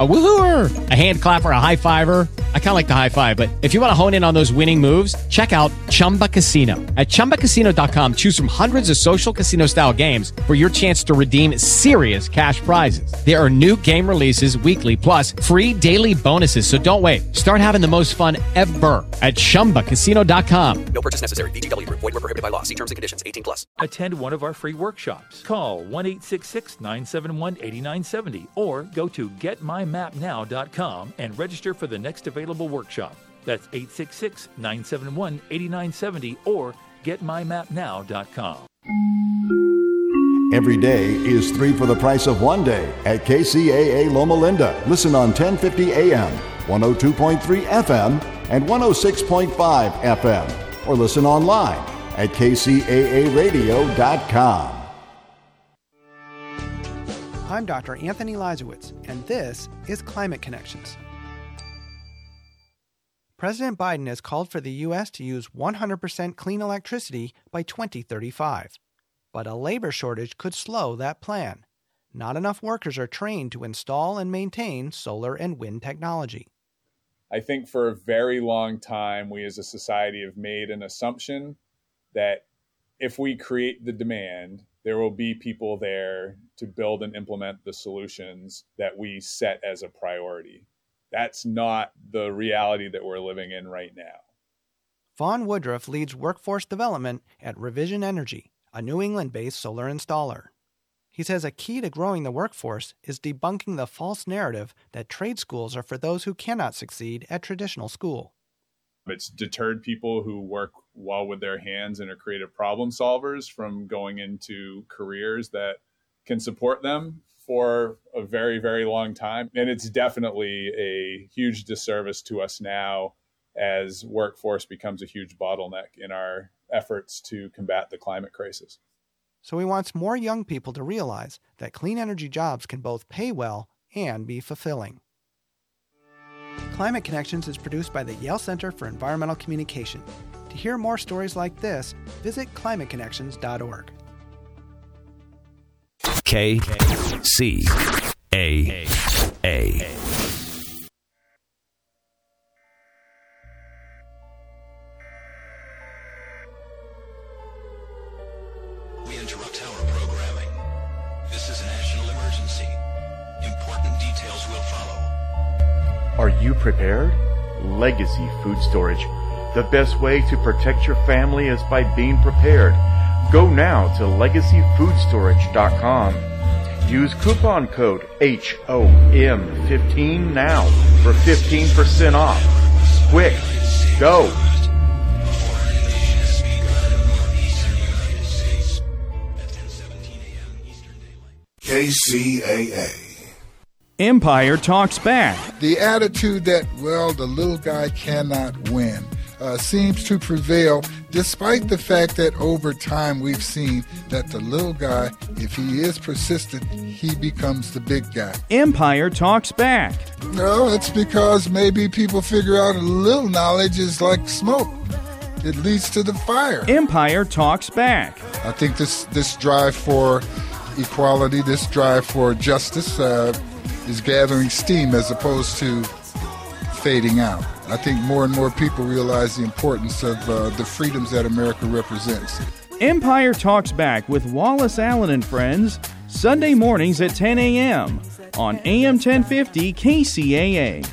A woohooer, a hand clapper, a high fiver. I kind of like the high five, but if you want to hone in on those winning moves, check out Chumba Casino. At ChumbaCasino.com, choose from hundreds of social casino style games for your chance to redeem serious cash prizes. There are new game releases weekly, plus free daily bonuses. So don't wait. Start having the most fun ever at ChumbaCasino.com. No purchase necessary. VGW. Void were prohibited by law. See terms and conditions. 18 plus. Attend one of our free workshops. Call 1-866-971-8970 or go to getmymapnow.com and register for the next available workshop. That's 866 971 8970 or getmymapnow.com. Every day is three for the price of one day at KCAA Loma Linda. Listen on 1050 AM, 102.3 FM, and 106.5 FM. Or listen online at kcaaradio.com. I'm Dr. Anthony Leiserowitz, and this is Climate Connections. President Biden has called for the U.S. to use 100% clean electricity by 2035. But a labor shortage could slow that plan. Not enough workers are trained to install and maintain solar and wind technology. I think for a very long time, we as a society have made an assumption that if we create the demand, there will be people there to build and implement the solutions that we set as a priority. That's not the reality that we're living in right now. Vaughn Woodruff leads workforce development at Revision Energy, a New England based solar installer. He says a key to growing the workforce is debunking the false narrative that trade schools are for those who cannot succeed at traditional school. It's deterred people who work well with their hands and are creative problem solvers from going into careers that can support them for a very, very long time. And it's definitely a huge disservice to us now as workforce becomes a huge bottleneck in our efforts to combat the climate crisis. So he wants more young people to realize that clean energy jobs can both pay well and be fulfilling. Climate Connections is produced by the Yale Center for Environmental Communication. To hear more stories like this, visit climateconnections.org. K C A A. We interrupt our programming. This is a national emergency. Important details will follow. Are you prepared? Legacy Food Storage. The best way to protect your family is by being prepared. Go now to legacyfoodstorage.com. Use coupon code HOM15 now for 15% off. Quick, go! KCAA. Empire talks back. The attitude that, well, the little guy cannot win. Uh, seems to prevail, despite the fact that over time we've seen that the little guy, if he is persistent, he becomes the big guy. Empire talks back. No, it's because maybe people figure out a little knowledge is like smoke. It leads to the fire. Empire talks back. I think this this drive for equality, this drive for justice, uh, is gathering steam as opposed to fading out. I think more and more people realize the importance of uh, the freedoms that America represents. Empire Talks Back with Wallace Allen and Friends, Sunday mornings at 10 a.m. on AM 1050 KCAA.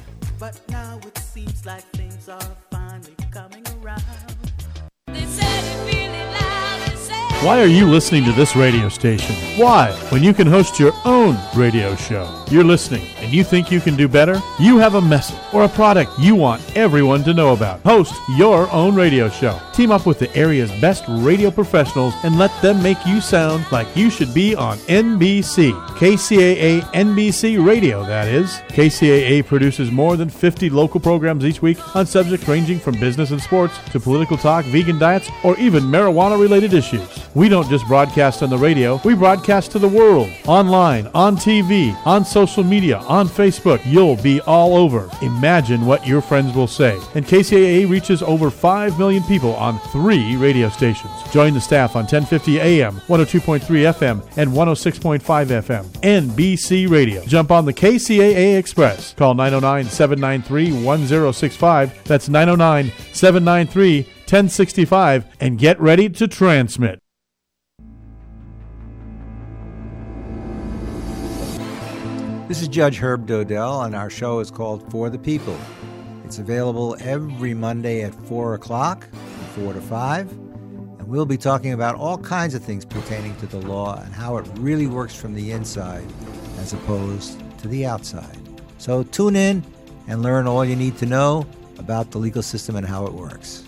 Why are you listening to this radio station? Why? When you can host your own radio show. You're listening and you think you can do better? You have a message or a product you want everyone to know about. Host your own radio show. Team up with the area's best radio professionals and let them make you sound like you should be on NBC. KCAA NBC Radio, that is. KCAA produces more than 50 local programs each week on subjects ranging from business and sports to political talk, vegan diets, or even marijuana related issues. We don't just broadcast on the radio, we broadcast to the world. Online, on TV, on social media, on Facebook. You'll be all over. Imagine what your friends will say. And KCAA reaches over 5 million people on three radio stations. Join the staff on 1050 AM, 102.3 FM, and 106.5 FM. NBC Radio. Jump on the KCAA Express. Call 909 793 1065. That's 909 793 1065 and get ready to transmit. This is Judge Herb Dodell, and our show is called For the People. It's available every Monday at 4 o'clock, from 4 to 5, and we'll be talking about all kinds of things pertaining to the law and how it really works from the inside as opposed to the outside. So tune in and learn all you need to know about the legal system and how it works.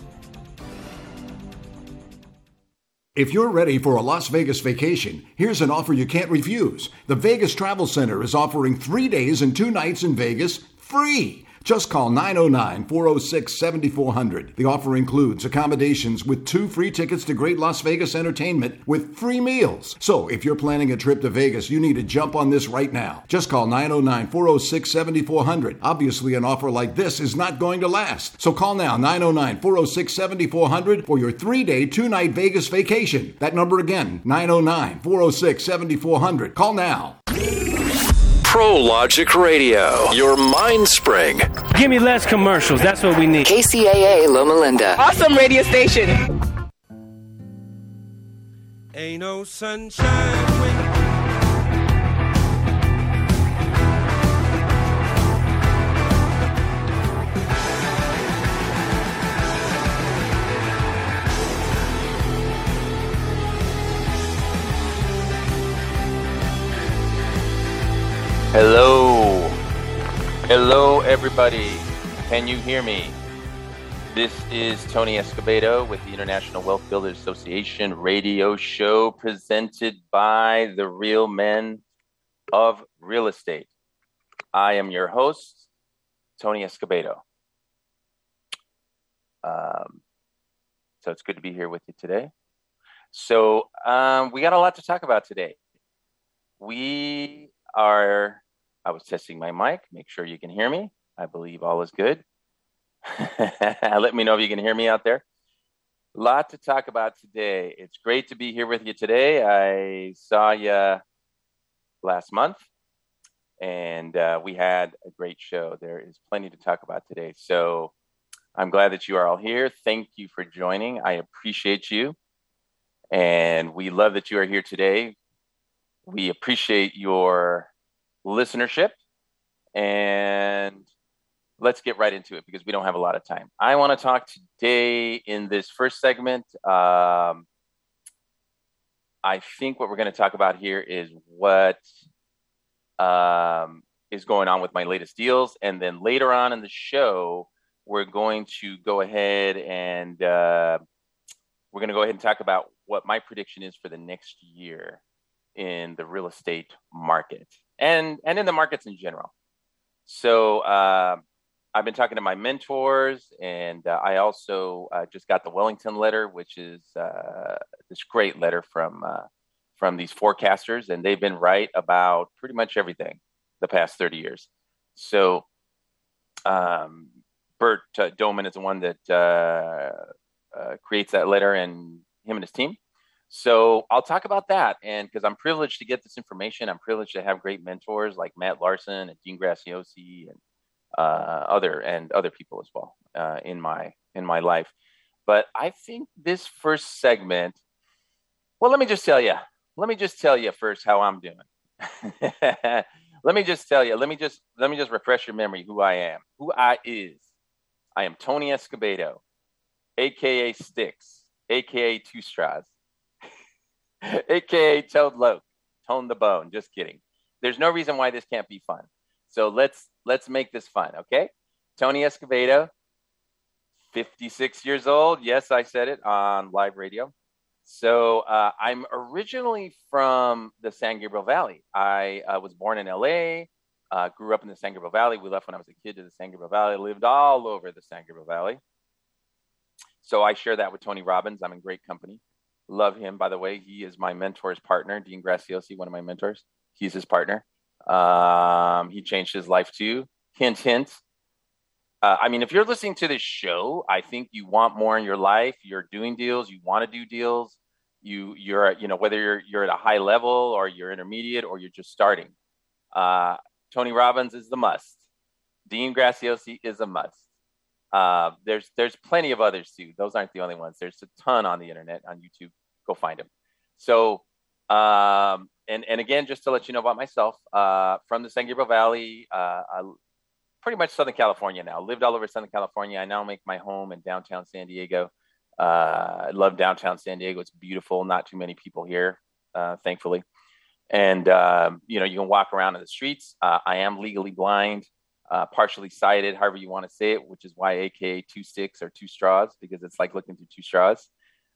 If you're ready for a Las Vegas vacation, here's an offer you can't refuse. The Vegas Travel Center is offering three days and two nights in Vegas free. Just call 909 406 7400. The offer includes accommodations with two free tickets to Great Las Vegas Entertainment with free meals. So if you're planning a trip to Vegas, you need to jump on this right now. Just call 909 406 7400. Obviously, an offer like this is not going to last. So call now 909 406 7400 for your three day, two night Vegas vacation. That number again 909 406 7400. Call now. ProLogic Radio, your mind spring. Give me less commercials. That's what we need. KCAA Loma Linda. Awesome radio station. Ain't no sunshine Hello. Hello, everybody. Can you hear me? This is Tony Escobedo with the International Wealth Builders Association radio show presented by the Real Men of Real Estate. I am your host, Tony Escobedo. Um, so it's good to be here with you today. So um, we got a lot to talk about today. We are, I was testing my mic, make sure you can hear me. I believe all is good. Let me know if you can hear me out there. A lot to talk about today. It's great to be here with you today. I saw you last month and uh, we had a great show. There is plenty to talk about today. So I'm glad that you are all here. Thank you for joining. I appreciate you. And we love that you are here today. We appreciate your listenership. And let's get right into it because we don't have a lot of time. I want to talk today in this first segment. Um, I think what we're going to talk about here is what um, is going on with my latest deals. And then later on in the show, we're going to go ahead and uh, we're going to go ahead and talk about what my prediction is for the next year in the real estate market and and in the markets in general. So uh, I've been talking to my mentors, and uh, I also uh, just got the Wellington letter, which is uh, this great letter from uh, from these forecasters, and they've been right about pretty much everything the past thirty years. So um, Bert uh, Dohmen is the one that creates that letter, and him and his team. So I'll talk about that. And because I'm privileged to get this information, I'm privileged to have great mentors like Matt Larson and Dean Graziosi and uh, other and other people as well uh, in my in my life. But I think this first segment. Well, let me just tell you. Let me just tell you first how I'm doing. let me just tell you. Let me just let me just refresh your memory who I am. Who I is. I am Tony Escobedo, aka Sticks, aka Two Straws aka Toad Loke, Tone the Bone. Just kidding. There's no reason why this can't be fun. So let's let's make this fun, okay? Tony Escobedo, 56 years old. Yes, I said it on live radio. So uh, I'm originally from the San Gabriel Valley. I uh, was born in LA, uh, grew up in the San Gabriel Valley. We left when I was a kid to the San Gabriel Valley. lived all over the San Gabriel Valley. So I share that with Tony Robbins. I'm in great company. Love him, by the way. He is my mentor's partner, Dean Graziosi, one of my mentors. He's his partner. Um, he changed his life too. Hint, hint. Uh, I mean, if you're listening to this show, I think you want more in your life. You're doing deals. You want to do deals. You, you're, you know, whether you're you're at a high level or you're intermediate or you're just starting. Uh, Tony Robbins is the must. Dean Graziosi is a must. Uh, there's there's plenty of others too. Those aren't the only ones. There's a ton on the internet on YouTube. Go find him. So um, and and again, just to let you know about myself, uh, from the San Gabriel Valley, uh, I, pretty much Southern California now. Lived all over Southern California. I now make my home in downtown San Diego. Uh, I love downtown San Diego. It's beautiful. Not too many people here, uh, thankfully. And um, you know, you can walk around in the streets. Uh, I am legally blind, uh, partially sighted, however you want to say it, which is why AKA two sticks or two straws because it's like looking through two straws.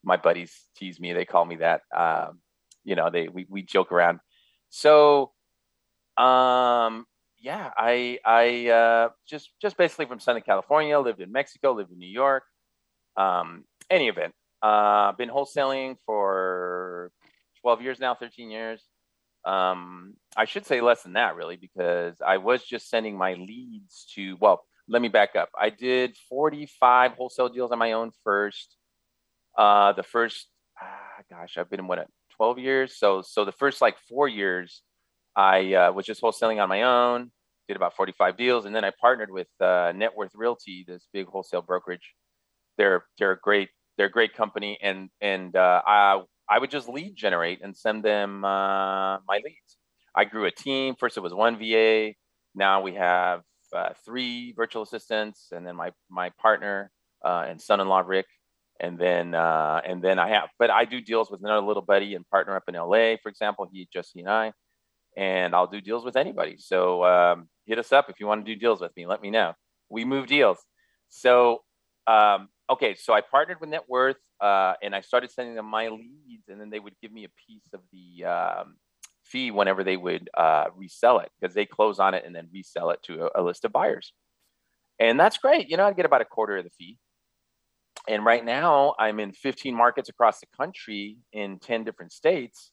My buddies tease me; they call me that. Um, you know, they we, we joke around. So, um, yeah, I I uh, just just basically from Southern California, lived in Mexico, lived in New York. Um, any event, uh, been wholesaling for 12 years now, 13 years. Um, I should say less than that, really, because I was just sending my leads to. Well, let me back up. I did 45 wholesale deals on my own first. Uh, the first, ah, gosh, I've been in what 12 years. So so the first like four years, I uh, was just wholesaling on my own. Did about 45 deals, and then I partnered with uh, Net Worth Realty, this big wholesale brokerage. They're they're a great they're a great company, and and uh, I I would just lead generate and send them uh, my leads. I grew a team. First, it was one VA. Now we have uh, three virtual assistants, and then my my partner uh, and son-in-law Rick and then uh, and then I have, but I do deals with another little buddy and partner up in LA, for example. He just he and I, and I'll do deals with anybody. So um, hit us up if you want to do deals with me. Let me know. We move deals. So um, okay, so I partnered with Net Worth, uh, and I started sending them my leads, and then they would give me a piece of the um, fee whenever they would uh, resell it because they close on it and then resell it to a, a list of buyers. And that's great. You know, I'd get about a quarter of the fee and right now i'm in 15 markets across the country in 10 different states.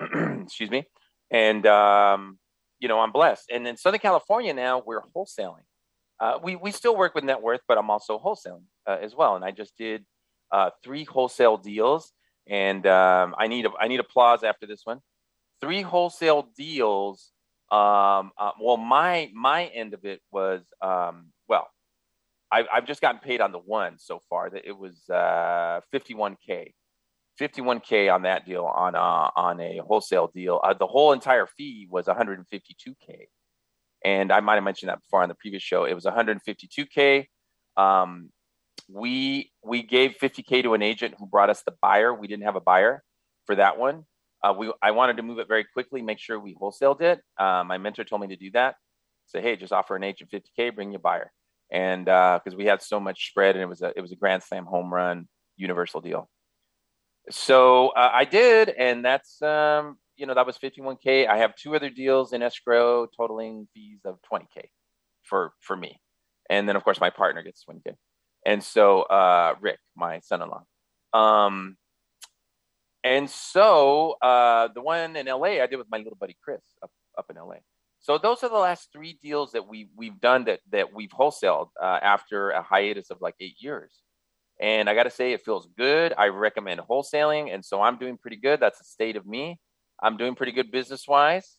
Excuse me. And um, you know i'm blessed. And in southern california now we're wholesaling. Uh, we, we still work with net worth but i'm also wholesaling uh, as well. And i just did uh, three wholesale deals. And um, i need i need applause after this one. Three wholesale deals um, uh, well my my end of it was um, well I've, I've just gotten paid on the one so far. That it was uh, 51k, 51k on that deal on uh, on a wholesale deal. Uh, the whole entire fee was 152k, and I might have mentioned that before on the previous show. It was 152k. Um, we we gave 50k to an agent who brought us the buyer. We didn't have a buyer for that one. Uh, we I wanted to move it very quickly, make sure we wholesaled it. Uh, my mentor told me to do that. Say, hey, just offer an agent 50k, bring your buyer and because uh, we had so much spread and it was a it was a grand slam home run universal deal. So uh, i did and that's um, you know that was 51k i have two other deals in escrow totaling fees of 20k for for me. And then of course my partner gets 20k and so uh, rick my son-in-law. Um, and so uh, the one in la i did with my little buddy chris up, up in la so those are the last three deals that we we've done that that we've wholesaled uh, after a hiatus of like eight years. And I got to say, it feels good. I recommend wholesaling, and so I'm doing pretty good. That's a state of me. I'm doing pretty good business wise.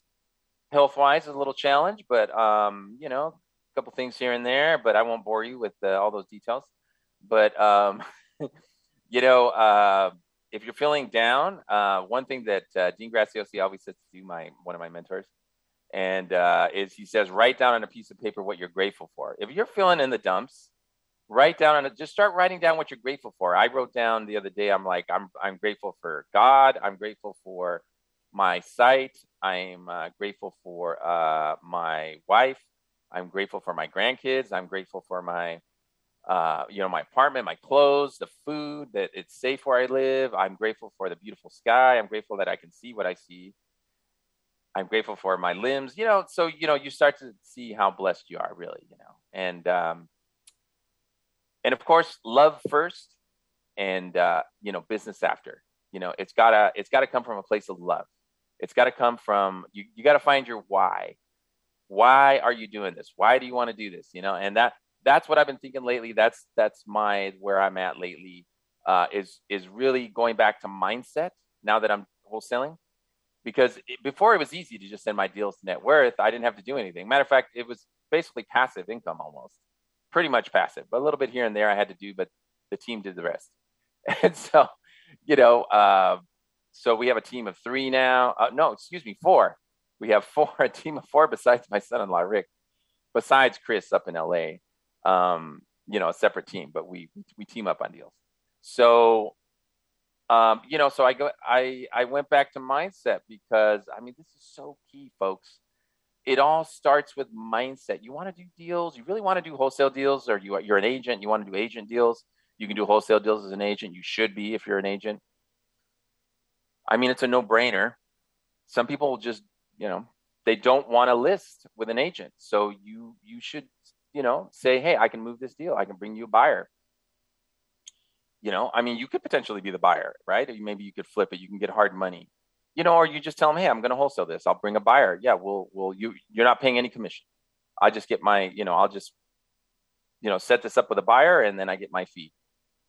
Health wise is a little challenge, but um, you know, a couple things here and there. But I won't bore you with uh, all those details. But um, you know, uh, if you're feeling down, uh, one thing that uh, Dean Graziosi always says to do, my one of my mentors and uh, is he says write down on a piece of paper what you're grateful for. If you're feeling in the dumps, write down on it. Just start writing down what you're grateful for. I wrote down the other day. I'm like, I'm I'm grateful for God. I'm grateful for my sight. I'm uh, grateful for uh, my wife. I'm grateful for my grandkids. I'm grateful for my, uh, you know, my apartment, my clothes, the food, that it's safe where I live. I'm grateful for the beautiful sky. I'm grateful that I can see what I see. I'm grateful for my limbs. You know, so you know, you start to see how blessed you are, really. You know, and um, and of course, love first, and uh, you know, business after. You know, it's gotta it's gotta come from a place of love. It's got to come from you. You got to find your why. Why are you doing this? Why do you want to do this? You know, and that that's what I've been thinking lately. That's that's my where I'm at lately. Uh, is is really going back to mindset now that I'm wholesaling because it, before it was easy to just send my deals to net worth. I didn't have to do anything. Matter of fact, it was basically passive income almost, pretty much passive, but a little bit here and there I had to do, but the team did the rest. And so, you know, uh, so we have a team of three now. Uh, no, excuse me, four. We have four, a team of four besides my son-in-law Rick, besides Chris up in LA. Um, you know, a separate team, but we we team up on deals. So, um, you know, so I go, I I went back to mindset because I mean, this is so key, folks. It all starts with mindset. You want to do deals. You really want to do wholesale deals, or you you're an agent. You want to do agent deals. You can do wholesale deals as an agent. You should be if you're an agent. I mean, it's a no brainer. Some people just, you know, they don't want to list with an agent. So you you should, you know, say, hey, I can move this deal. I can bring you a buyer. You know, I mean, you could potentially be the buyer, right? Maybe you could flip it. You can get hard money. You know, or you just tell them, hey, I'm going to wholesale this. I'll bring a buyer. Yeah, we'll, we'll, you, you're not paying any commission. I just get my, you know, I'll just, you know, set this up with a buyer and then I get my fee.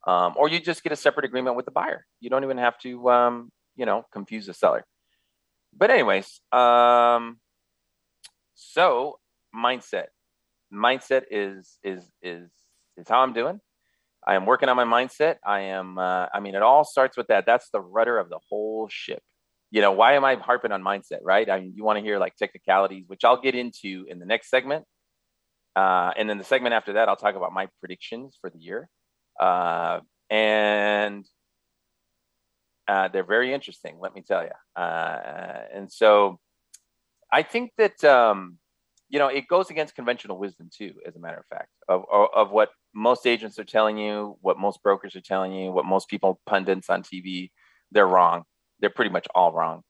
Um, or you just get a separate agreement with the buyer. You don't even have to, um, you know, confuse the seller. But anyways, um, so mindset, mindset is is is is how I'm doing. I am working on my mindset. I am. Uh, I mean, it all starts with that. That's the rudder of the whole ship. You know, why am I harping on mindset, right? I mean, you want to hear like technicalities, which I'll get into in the next segment. Uh, and then the segment after that, I'll talk about my predictions for the year. Uh, and uh, they're very interesting, let me tell you. Uh, and so I think that, um, you know, it goes against conventional wisdom too, as a matter of fact, of, of what most agents are telling you, what most brokers are telling you, what most people, pundits on TV, they're wrong. They're pretty much all wrong.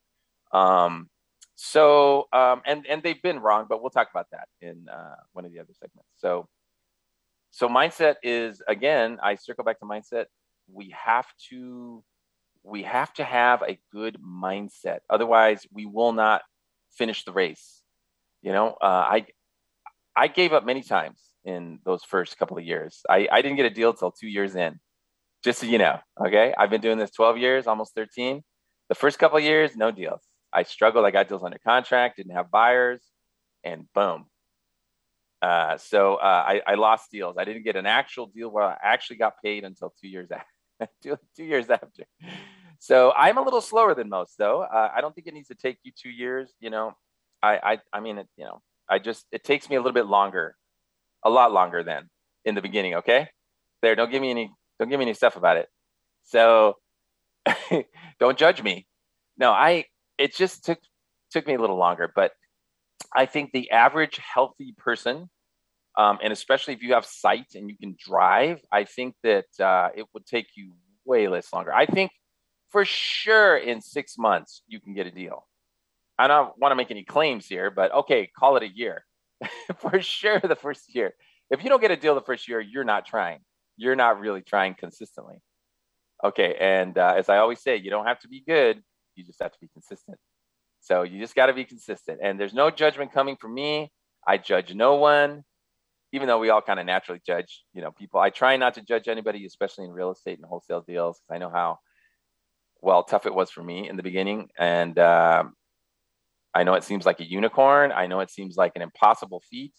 Um, so, um, and, and they've been wrong, but we'll talk about that in uh, one of the other segments. So, so mindset is, again, I circle back to mindset. We have to we have to have a good mindset. Otherwise, we will not finish the race. You know, uh, I I gave up many times in those first couple of years. I, I didn't get a deal till two years in. Just so you know, okay. I've been doing this 12 years, almost 13. The first couple of years, no deals. I struggled. I got deals under contract, didn't have buyers, and boom. Uh, so uh, I, I lost deals. I didn't get an actual deal where I actually got paid until two years after. two, years after. So I'm a little slower than most, though. Uh, I don't think it needs to take you two years. You know, I, I, I mean, it, you know, I just it takes me a little bit longer, a lot longer than in the beginning. Okay, there. Don't give me any. Don't give me any stuff about it. So don't judge me. No, I. It just took took me a little longer, but I think the average healthy person um, and especially if you have sight and you can drive, I think that uh, it would take you way less longer. I think for sure in six months you can get a deal. I don't want to make any claims here, but okay, call it a year. for sure, the first year. If you don't get a deal the first year, you're not trying. You're not really trying consistently. Okay, and uh, as I always say, you don't have to be good. You just have to be consistent. So you just got to be consistent. And there's no judgment coming from me. I judge no one even though we all kind of naturally judge, you know, people. I try not to judge anybody, especially in real estate and wholesale deals, because I know how well tough it was for me in the beginning, and um, I know it seems like a unicorn. I know it seems like an impossible feat.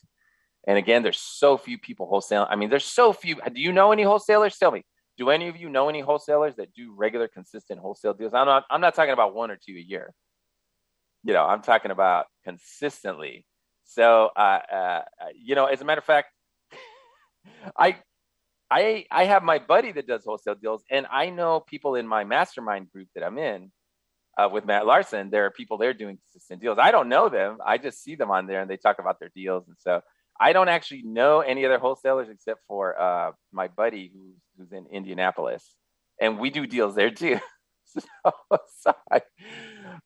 And again, there's so few people wholesale. I mean, there's so few. Do you know any wholesalers? Tell me. Do any of you know any wholesalers that do regular, consistent wholesale deals? I'm not. I'm not talking about one or two a year. You know, I'm talking about consistently so, uh, uh, you know, as a matter of fact, I I I have my buddy that does wholesale deals, and I know people in my mastermind group that I'm in uh, with Matt Larson. There are people there doing consistent deals. I don't know them. I just see them on there, and they talk about their deals, and so I don't actually know any other wholesalers except for uh, my buddy who's who's in Indianapolis, and we do deals there too. so, so I,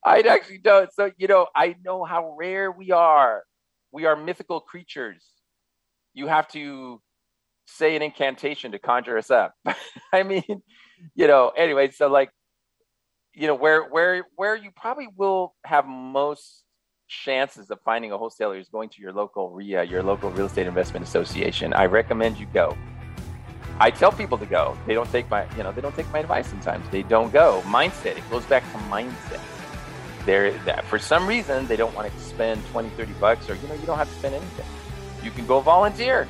I actually don't. So you know, I know how rare we are. We are mythical creatures. You have to say an incantation to conjure us up. I mean, you know, anyway, so like, you know, where where where you probably will have most chances of finding a wholesaler is going to your local RIA, your local real estate investment association. I recommend you go. I tell people to go. They don't take my, you know, they don't take my advice sometimes. They don't go. Mindset. It goes back to mindset. There, that for some reason they don't want to spend 20, 30 bucks, or you know, you don't have to spend anything. You can go volunteer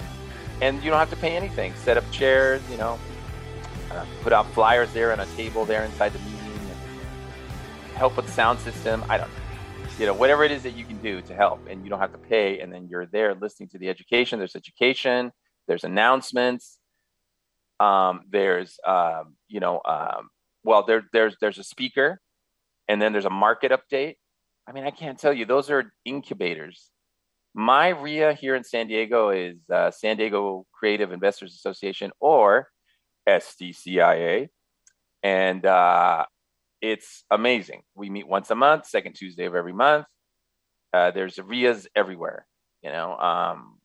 and you don't have to pay anything. Set up chairs, you know, uh, put out flyers there and a table there inside the and help with the sound system. I don't know, you know, whatever it is that you can do to help, and you don't have to pay. And then you're there listening to the education. There's education. There's announcements. Um, there's, um, you know, um, well, there, there's there's a speaker, and then there's a market update. I mean, I can't tell you; those are incubators my RIA here in San Diego is uh, San Diego Creative Investors Association or SDCIA. And uh, it's amazing. We meet once a month, second Tuesday of every month. Uh, there's RIAs everywhere. You know, um,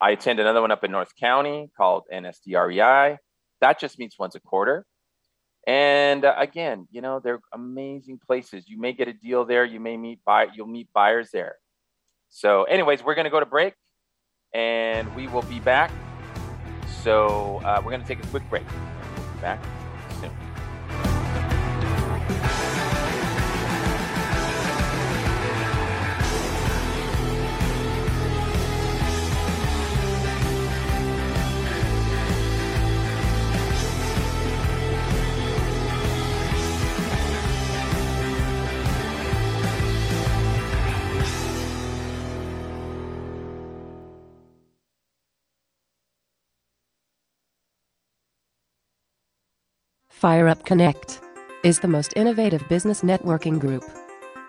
I attend another one up in North County called NSDREI. That just meets once a quarter. And uh, again, you know, they're amazing places. You may get a deal there. You may meet buy. You'll meet buyers there. So, anyways, we're to go to break and we will be back. So, uh, we're to take a quick break. We'll back FireUp Connect is the most innovative business networking group.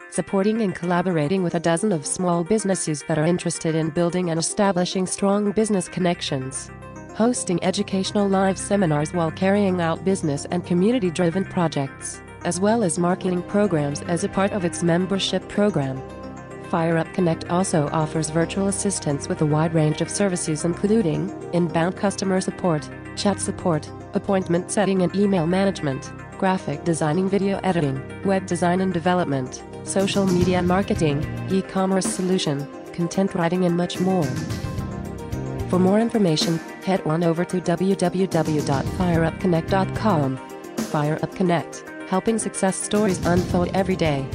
Supporting and collaborating with a dozen of small businesses that are interested in building and establishing strong business connections. Hosting educational live seminars while carrying out business and community driven projects, as well as marketing programs as a part of its membership program. FireUp Connect also offers virtual assistance with a wide range of services, including inbound customer support, chat support, appointment setting and email management, graphic designing, video editing, web design and development, social media marketing, e commerce solution, content writing, and much more. For more information, head on over to www.fireupconnect.com. FireUp Connect, helping success stories unfold every day.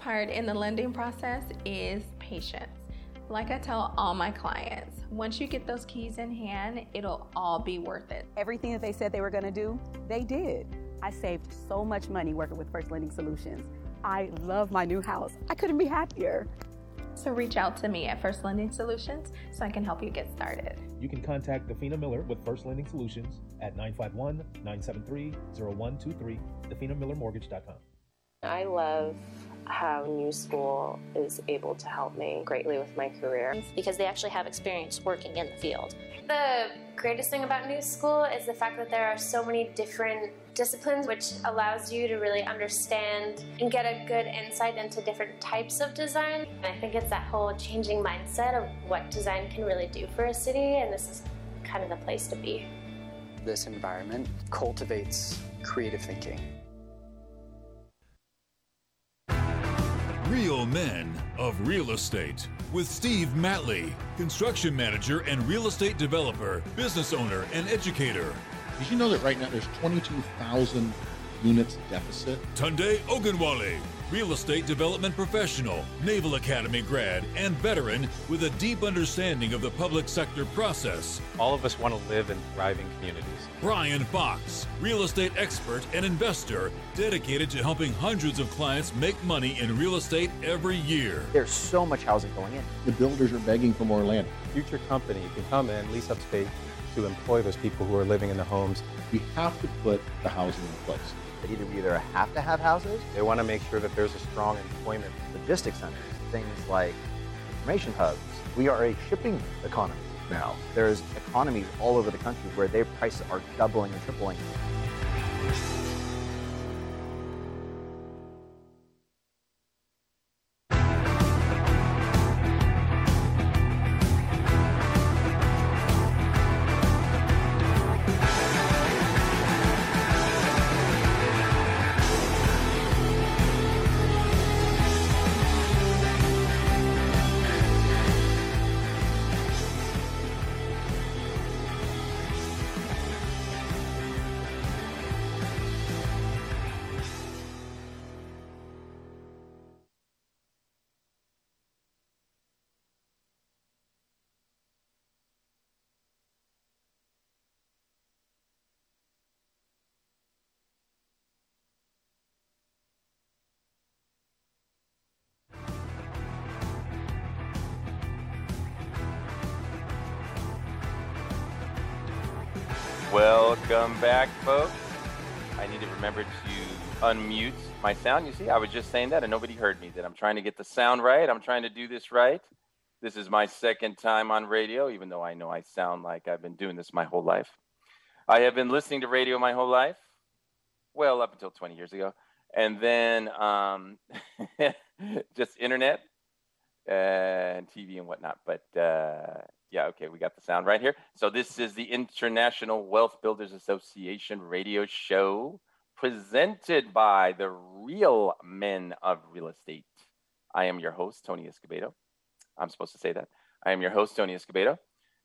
Part in the lending process is patience. Like I tell all my clients, once you get those keys in hand, it'll all be worth it. Everything that they said they were going to do, they did. I saved so much money working with First Lending Solutions. I love my new house. I couldn't be happier. So reach out to me at First Lending Solutions so I can help you get started. You can contact Defina Miller with First Lending Solutions at 951 973 0123, definamillermortgage.com. I love how New School is able to help me greatly with my career. because they actually have experience working in the field. The greatest thing about New School is the fact that there are so many different disciplines, which allows you to really understand and get a good insight into different types of design. And I think it's that whole changing mindset of what design can really do for a city, and this is kind of the place to be. This environment cultivates creative thinking. Real Men of Real Estate with Steve Matley, construction manager and real estate developer, business owner, and educator. Did you know that right now there's 22,000 units deficit? Tunde Ogunwale, real estate development professional, Naval Academy grad, and veteran with a deep understanding of the public sector process. All of us want to live in thriving communities. Brian Fox, real estate expert and investor, dedicated to helping hundreds of clients make money in real estate every year. There's so much housing going in. The builders are begging for more land. Future company can come in, lease up space to employ those people who are living in the homes. We have to put the housing in place. That either either have to have houses. They want to make sure that there's a strong employment. Logistics centers, things like information hubs. We are a shipping economy now. There's economies all over the country where their prices are doubling and tripling. Welcome back, folks. I need to remember to unmute my sound. You see, I was just saying that and nobody heard me. That I'm trying to get the sound right. I'm trying to do this right. This is my second time on radio, even though I know I sound like I've been doing this my whole life. I have been listening to radio my whole life, well, up until 20 years ago. And then um, just internet and TV and whatnot. But uh, yeah, okay, we got the sound right here. So this is the International Wealth Builders Association radio show presented by the real men of real estate. I am your host, Tony Escobedo. I'm supposed to say that. I am your host, Tony Escobedo.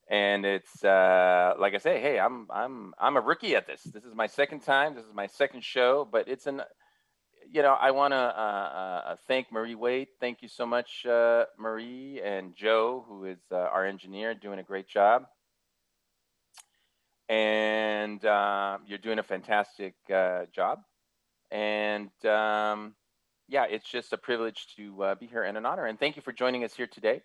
And it's uh, like I say, hey, I'm I'm I'm a rookie at this. This is my second time. This is my second show, but it's an you know, I want to uh, uh, thank Marie Wade. Thank you so much, uh, Marie and Joe, who is uh, our engineer, doing a great job. And uh, you're doing a fantastic uh, job. And um, yeah, it's just a privilege to be here and an honor. And thank you for joining us here today.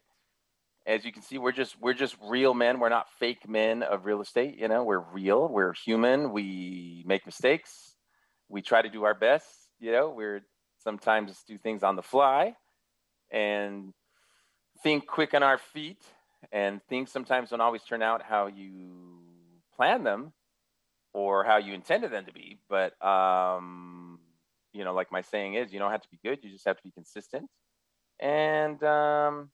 As you can see, we're just we're just real men. We're not fake men of real estate. You know, we're real. We're human. We make mistakes. We try to do our best you know, we're sometimes do things on the fly and think quick on our feet, and things sometimes don't always turn out how you plan them or how you intended them to be. But um, you know, like my saying is, you don't have to be good; you just have to be consistent, and um,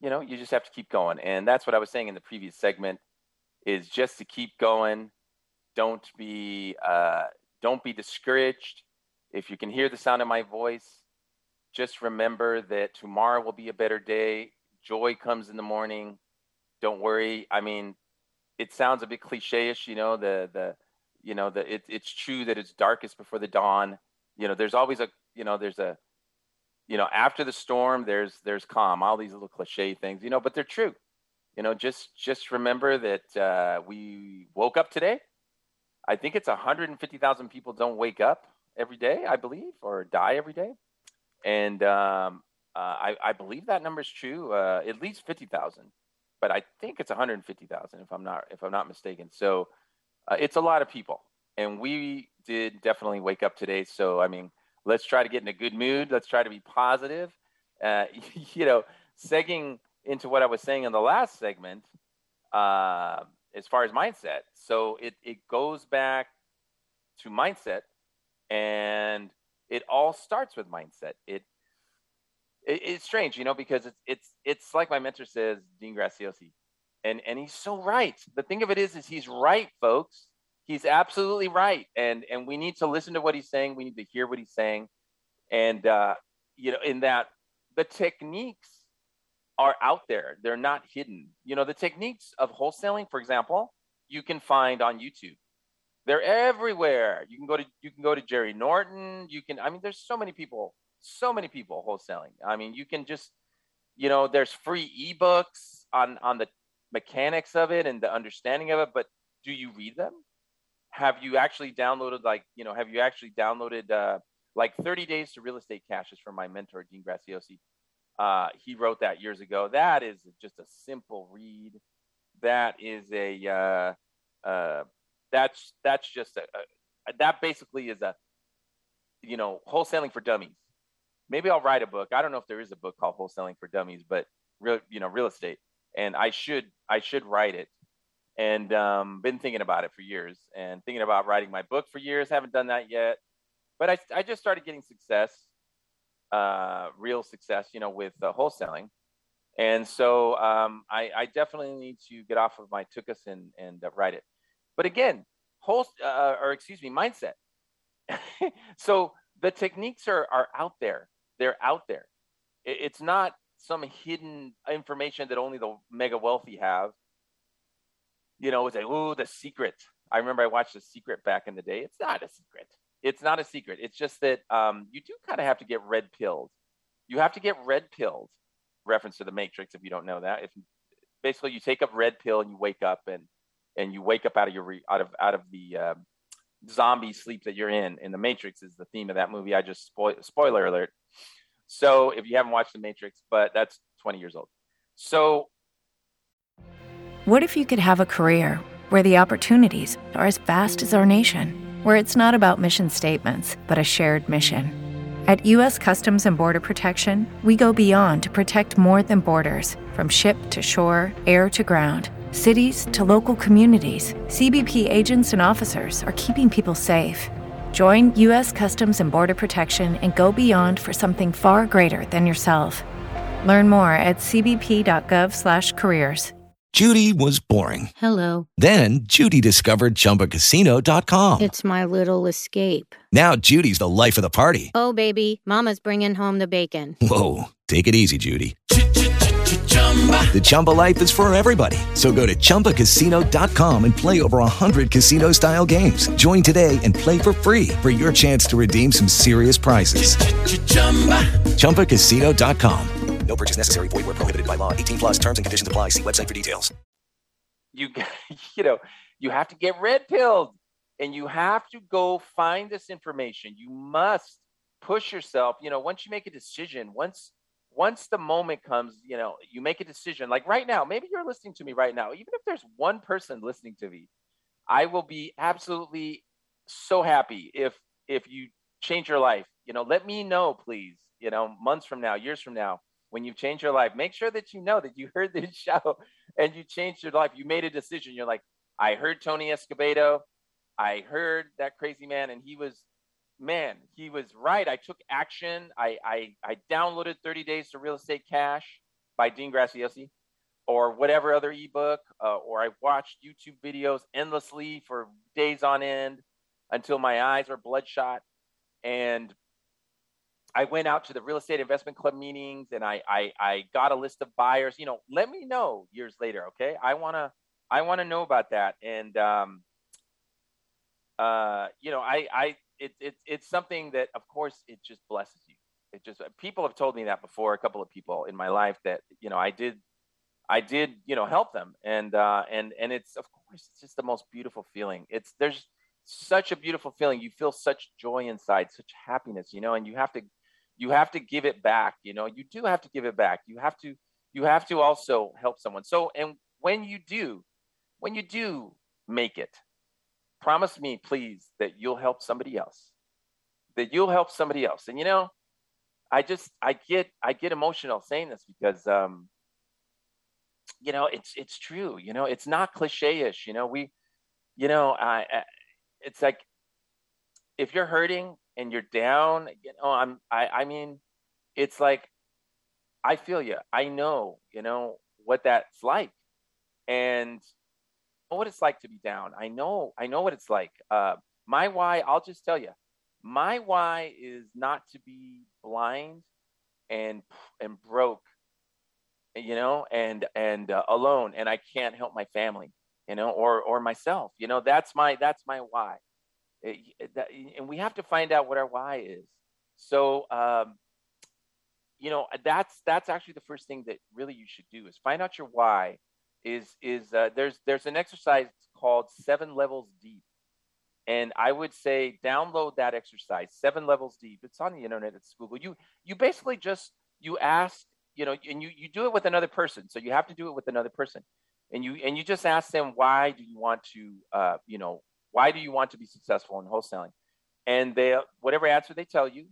you know, you just have to keep going. And that's what I was saying in the previous segment: is just to keep going. Don't be uh, don't be discouraged. If you can hear the sound of my voice, just remember that tomorrow will be a better day. Joy comes in the morning. Don't worry. I mean, it sounds a bit cliche-ish, you know, the the you know, the it, it's true that it's darkest before the dawn. You know, there's always a you know, there's a you know, after the storm there's there's calm. All these little cliche things, you know, but they're true. You know, just just remember that uh, we woke up today. I think it's 150,000 people don't wake up every day, I believe, or die every day. And um, uh, I, I, believe that number is true, uh, at least 50,000, but I think it's 150,000 if I'm not, if I'm not mistaken. So uh, it's a lot of people. And we did definitely wake up today. So, I mean, let's try to get in a good mood. Let's try to be positive. Uh, you know, segging into what I was saying in the last segment, uh, as far as mindset. So it, it goes back to mindset and it all starts with mindset. It, it it's strange, you know, because it's it's it's like my mentor says, Dean Graziosi, and and he's so right. The thing of it is, is he's right, folks. He's absolutely right, and and we need to listen to what he's saying. We need to hear what he's saying, and uh, you know, in that the techniques are out there. They're not hidden. You know, the techniques of wholesaling, for example, you can find on YouTube. They're everywhere. You can go to you can go to Jerry Norton. You can I mean there's so many people so many people wholesaling. I mean, you can just, you know, there's free ebooks on on the mechanics of it and the understanding of it, but do you read them? Have you actually downloaded like, you know, have you actually downloaded uh, like 30 days to real estate caches from my mentor Dean Graziosi? Uh, he wrote that years ago. That is just a simple read. That is a uh, uh, that's that's just a, a that basically is a you know wholesaling for dummies. Maybe I'll write a book. I don't know if there is a book called Wholesaling for Dummies, but real you know real estate, and I should I should write it. And um, been thinking about it for years, and thinking about writing my book for years. Haven't done that yet, but I I just started getting success uh, real success, you know, with uh, wholesaling. And so um, I, I, definitely need to get off of my tuchus and, and uh, write it. But again, whole, uh, or excuse me, mindset. so the techniques are, are out there. They're out there. It's not some hidden information that only the mega wealthy have. You know, it's like, oh, the secret. I remember I watched The Secret back in the day. It's not a secret it's not a secret. It's just that um, you do kind of have to get red pilled. You have to get red pilled. Reference to the Matrix, if you don't know that. If basically you take a red pill and you wake up and and you wake up out of your re, out of out of the uh, zombie sleep that you're in. And the Matrix is the theme of that movie. I just spoil, spoiler alert. So if you haven't watched the Matrix, but that's 20 years old. So what if you could have a career where the opportunities are as vast as our nation? where it's not about mission statements, but a shared mission. At U.S. Customs and Border Protection, we go beyond to protect more than borders from ship to shore, air to ground, cities to local communities. CBP agents and officers are keeping people safe. Join U.S. Customs and Border Protection and go beyond for something far greater than yourself. Learn more at cbp.gov/careers. Judy was boring. Hello. Then Judy discovered ChumbaCasino.com. It's my little escape. Now Judy's the life of the party. Oh baby, Mama's bringing home the bacon. Whoa, take it easy, Judy. The Chumba life is for everybody. So go to ChumbaCasino.com and play over 100 casino style games. Join today and play for free for your chance to redeem some serious prizes. ChumbaCasino.com. No purchase necessary. Void where prohibited by law. 18 plus terms and conditions apply. See website for details. You, you know, you have to get red pilled and you have to go find this information. You must push yourself. You know, once you make a decision, once once the moment comes, you know, you make a decision. Like right now, maybe you're listening to me right now. Even if there's one person listening to me, I will be absolutely so happy if if you change your life. You know, let me know, please. You know, months from now, years from now, when you've changed your life, make sure that you know that you heard this show and you changed your life. You made a decision. You're like, I heard Tony Escobedo. I heard that crazy man, and he was man, he was right. I took action. I, I, I downloaded 30 Days to Real Estate Cash by Dean Graziosi or whatever other ebook, uh, or I watched YouTube videos endlessly for days on end until my eyes are bloodshot. And I went out to the real estate investment club meetings and I, I, I got a list of buyers. You know, let me know years later, okay? I wanna I wanna know about that. And um, uh, you know, I I it's it, it's something that of course it just blesses you. It just people have told me that before a couple of people in my life that you know i did i did you know help them. And uh and and it's of course it's just the most beautiful feeling. It's there's such a beautiful feeling. You feel such joy inside such happiness you know and you have to you have to give it back you know. You do have to give it back. You have to you have to also help someone. So and when you do when you do make it promise me, please, that you'll help somebody else. That you'll help somebody else. And you know, I just I get I get emotional saying this because um, you know it's it's true. You know, it's not cliche-ish. You know, we, you know, I, I it's like if you're hurting and you're down, you know, I'm I I mean, it's like I feel you. I know, you know, what that's like. And what it's like to be down. I know, I know what it's like. Uh, my why, I'll just tell you, my why is not to be blind and and broke, you know, and and uh, alone, and I can't help my family, you know, or or myself. You know, that's my that's my why, it, that, and we have to find out what our why is. So um, you know, that's that's actually the first thing that really you should do is find out your why. Is is uh, there's there's an exercise called seven levels deep, and I would say download that exercise seven levels deep. It's on the internet. It's Google. You you basically just you ask you know, and you you do it with another person. So you have to do it with another person, and you and you just ask them why do you want to uh, you know why do you want to be successful in wholesaling, and they whatever answer they tell you,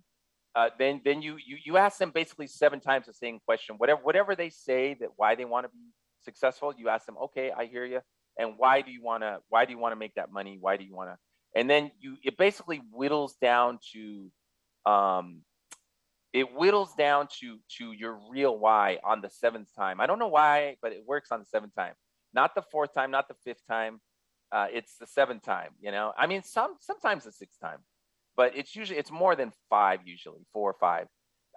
uh, then then you, you you ask them basically seven times the same question. Whatever whatever they say that why they want to be successful, you ask them, okay, I hear you, and why do you want to why do you want to make that money? Why do you want to? And then you it basically whittles down to, um, it whittles down to to your real why on the seventh time. I don't know why, but it works on the seventh time, not the fourth time, not the fifth time. Uh, it's the seventh time. You know, I mean, some sometimes the sixth time but it's usually it's more than five usually four or five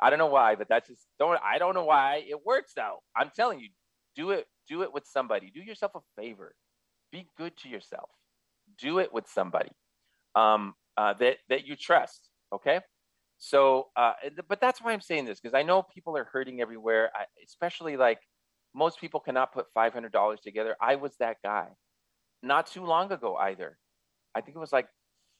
i don't know why but that's just don't i don't know why it works though i'm telling you do it do it with somebody. Do yourself a favor. Be good to yourself. Do it with somebody um, uh, that that you trust okay? So uh, but that's why i'm saying this because i know people are hurting everywhere. I, especially like most people cannot put $500 together. I was that guy. Not too long ago either. I think it was like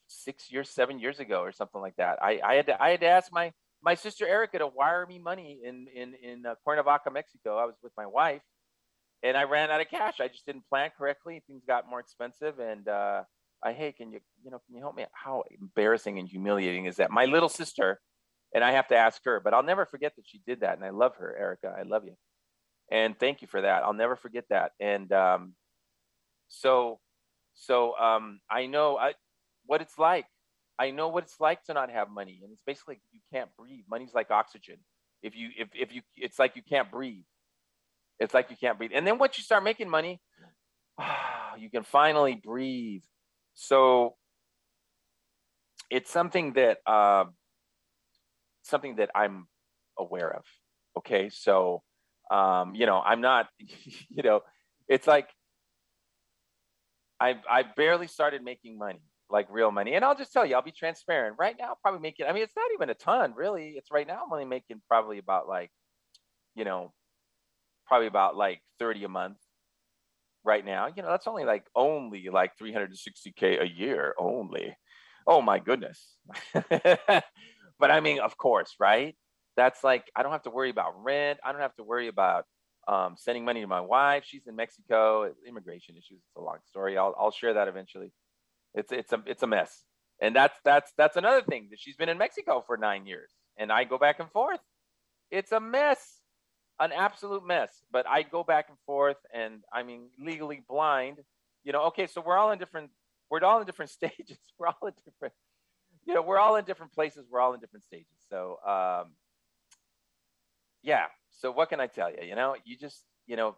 six years, seven years ago, or something like that. I, I had to, I had to ask my my sister Erica to wire me money in in in uh, Cuernavaca, Mexico. I was with my wife, and I ran out of cash. I just didn't plan correctly. Things got more expensive, and uh, I hey, can you you know can you help me? How embarrassing and humiliating is that? My little sister, and I have to ask her, but I'll never forget that she did that, and I love her, Erica. I love you, and thank you for that. I'll never forget that. And um, so so um, I know I, what it's like. I know what it's like to not have money, and it's basically you can't breathe. Money's like oxygen. If you if if you, it's like you can't breathe. It's like you can't breathe. And then once you start making money, you can finally breathe. So it's something that uh, something that I'm aware of. Okay, so um, you know, I'm not, you know, it's like I I barely started making money like real money. And I'll just tell you, I'll be transparent. Right now, probably making. I mean, it's not even a ton, really. It's right now. I'm only making probably about like, you know, probably about like thirty a month. Right now, you know, that's only like only like 360k a year only. Oh my goodness. but I mean, of course, right? That's like I don't have to worry about rent. I don't have to worry about um, sending money to my wife. She's in Mexico. Immigration issues. It's a long story. I'll I'll share that eventually. It's it's a it's a mess. And that's that's that's another thing that she's been in Mexico for nine years, and I go back and forth. It's a mess, an absolute mess. But I go back and forth, and I mean legally blind. You know, okay, so we're all in different we're all in different stages. We're all in different, you know, we're all in different places. We're all in different stages. So, um, yeah. So what can I tell you? You know, you just, you know,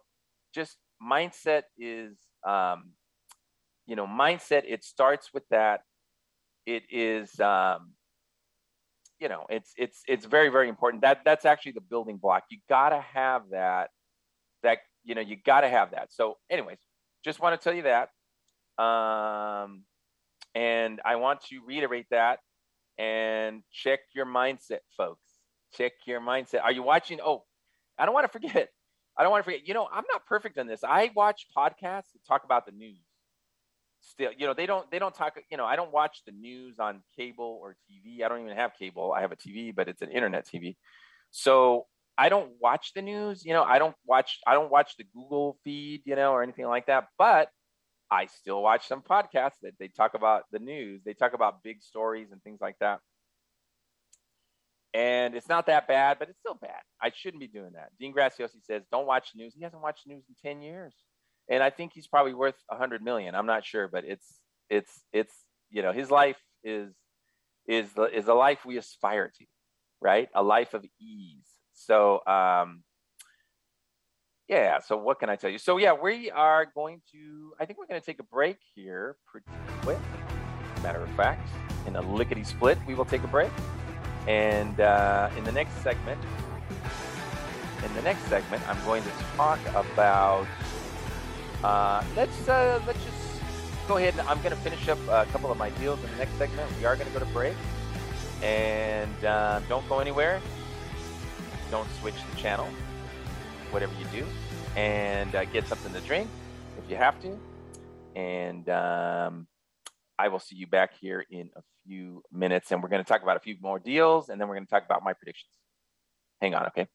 just mindset is um, you know mindset it starts with that it is um, you know it's it's it's very very important. That that's actually the building block. You got to have that that you know you got to have that. So anyways just want to tell you that. Um, and i want to reiterate that and check your mindset folks. Check your mindset. Are you watching? Oh i don't want to forget. I don't want to forget. You know i'm not perfect on this. I watch podcasts that talk about the news still you know they don't they don't talk you know i don't watch the news on cable or tv i don't even have cable. I have a tv but it's an internet tv so i don't watch the news you know i don't watch i don't watch the google feed you know or anything like that. But i still watch some podcasts that they talk about the news. They talk about big stories and things like that. And it's not that bad but it's still bad. I shouldn't be doing that. Dean graziosi says don't watch news. He hasn't watched news in 10 years and I think he's probably worth a hundred million. I'm not sure, but it's it's it's you know his life is is the is a life we aspire to, right? A life of ease. So um, yeah. So what can I tell you? So yeah, we are going to. I think we're going to take a break here pretty quick. Matter of fact, in a lickety split, we will take a break, and uh, in the next segment. In the next segment, I'm going to talk about uh, let's uh, let's just go ahead and I'm going to finish up a couple of my deals in the next segment. We are going to go to break, and uh, don't go anywhere. don't switch the channel, whatever you do, and uh, get something to drink if you have to. And um, I will see you back here in a few minutes, and we're going to talk about a few more deals, and then we're going to talk about my predictions. Hang on, okay?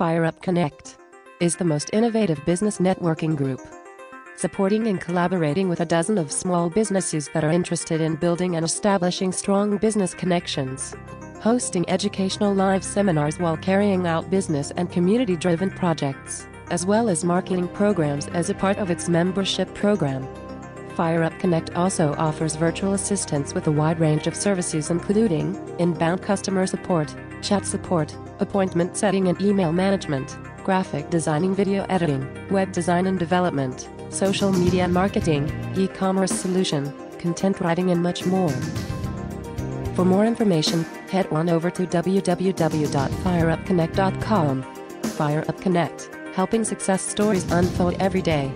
FireUp Connect is the most innovative business networking group, supporting and collaborating with a dozen of small businesses that are interested in building and establishing strong business connections. Hosting educational live seminars while carrying out business and community driven projects, as well as marketing programs as a part of its membership program. FireUp Connect also offers virtual assistance with a wide range of services, including inbound customer support, chat support, appointment setting and email management, graphic designing, video editing, web design and development, social media marketing, e commerce solution, content writing, and much more. For more information, head on over to www.fireupconnect.com. FireUp Connect, helping success stories unfold every day.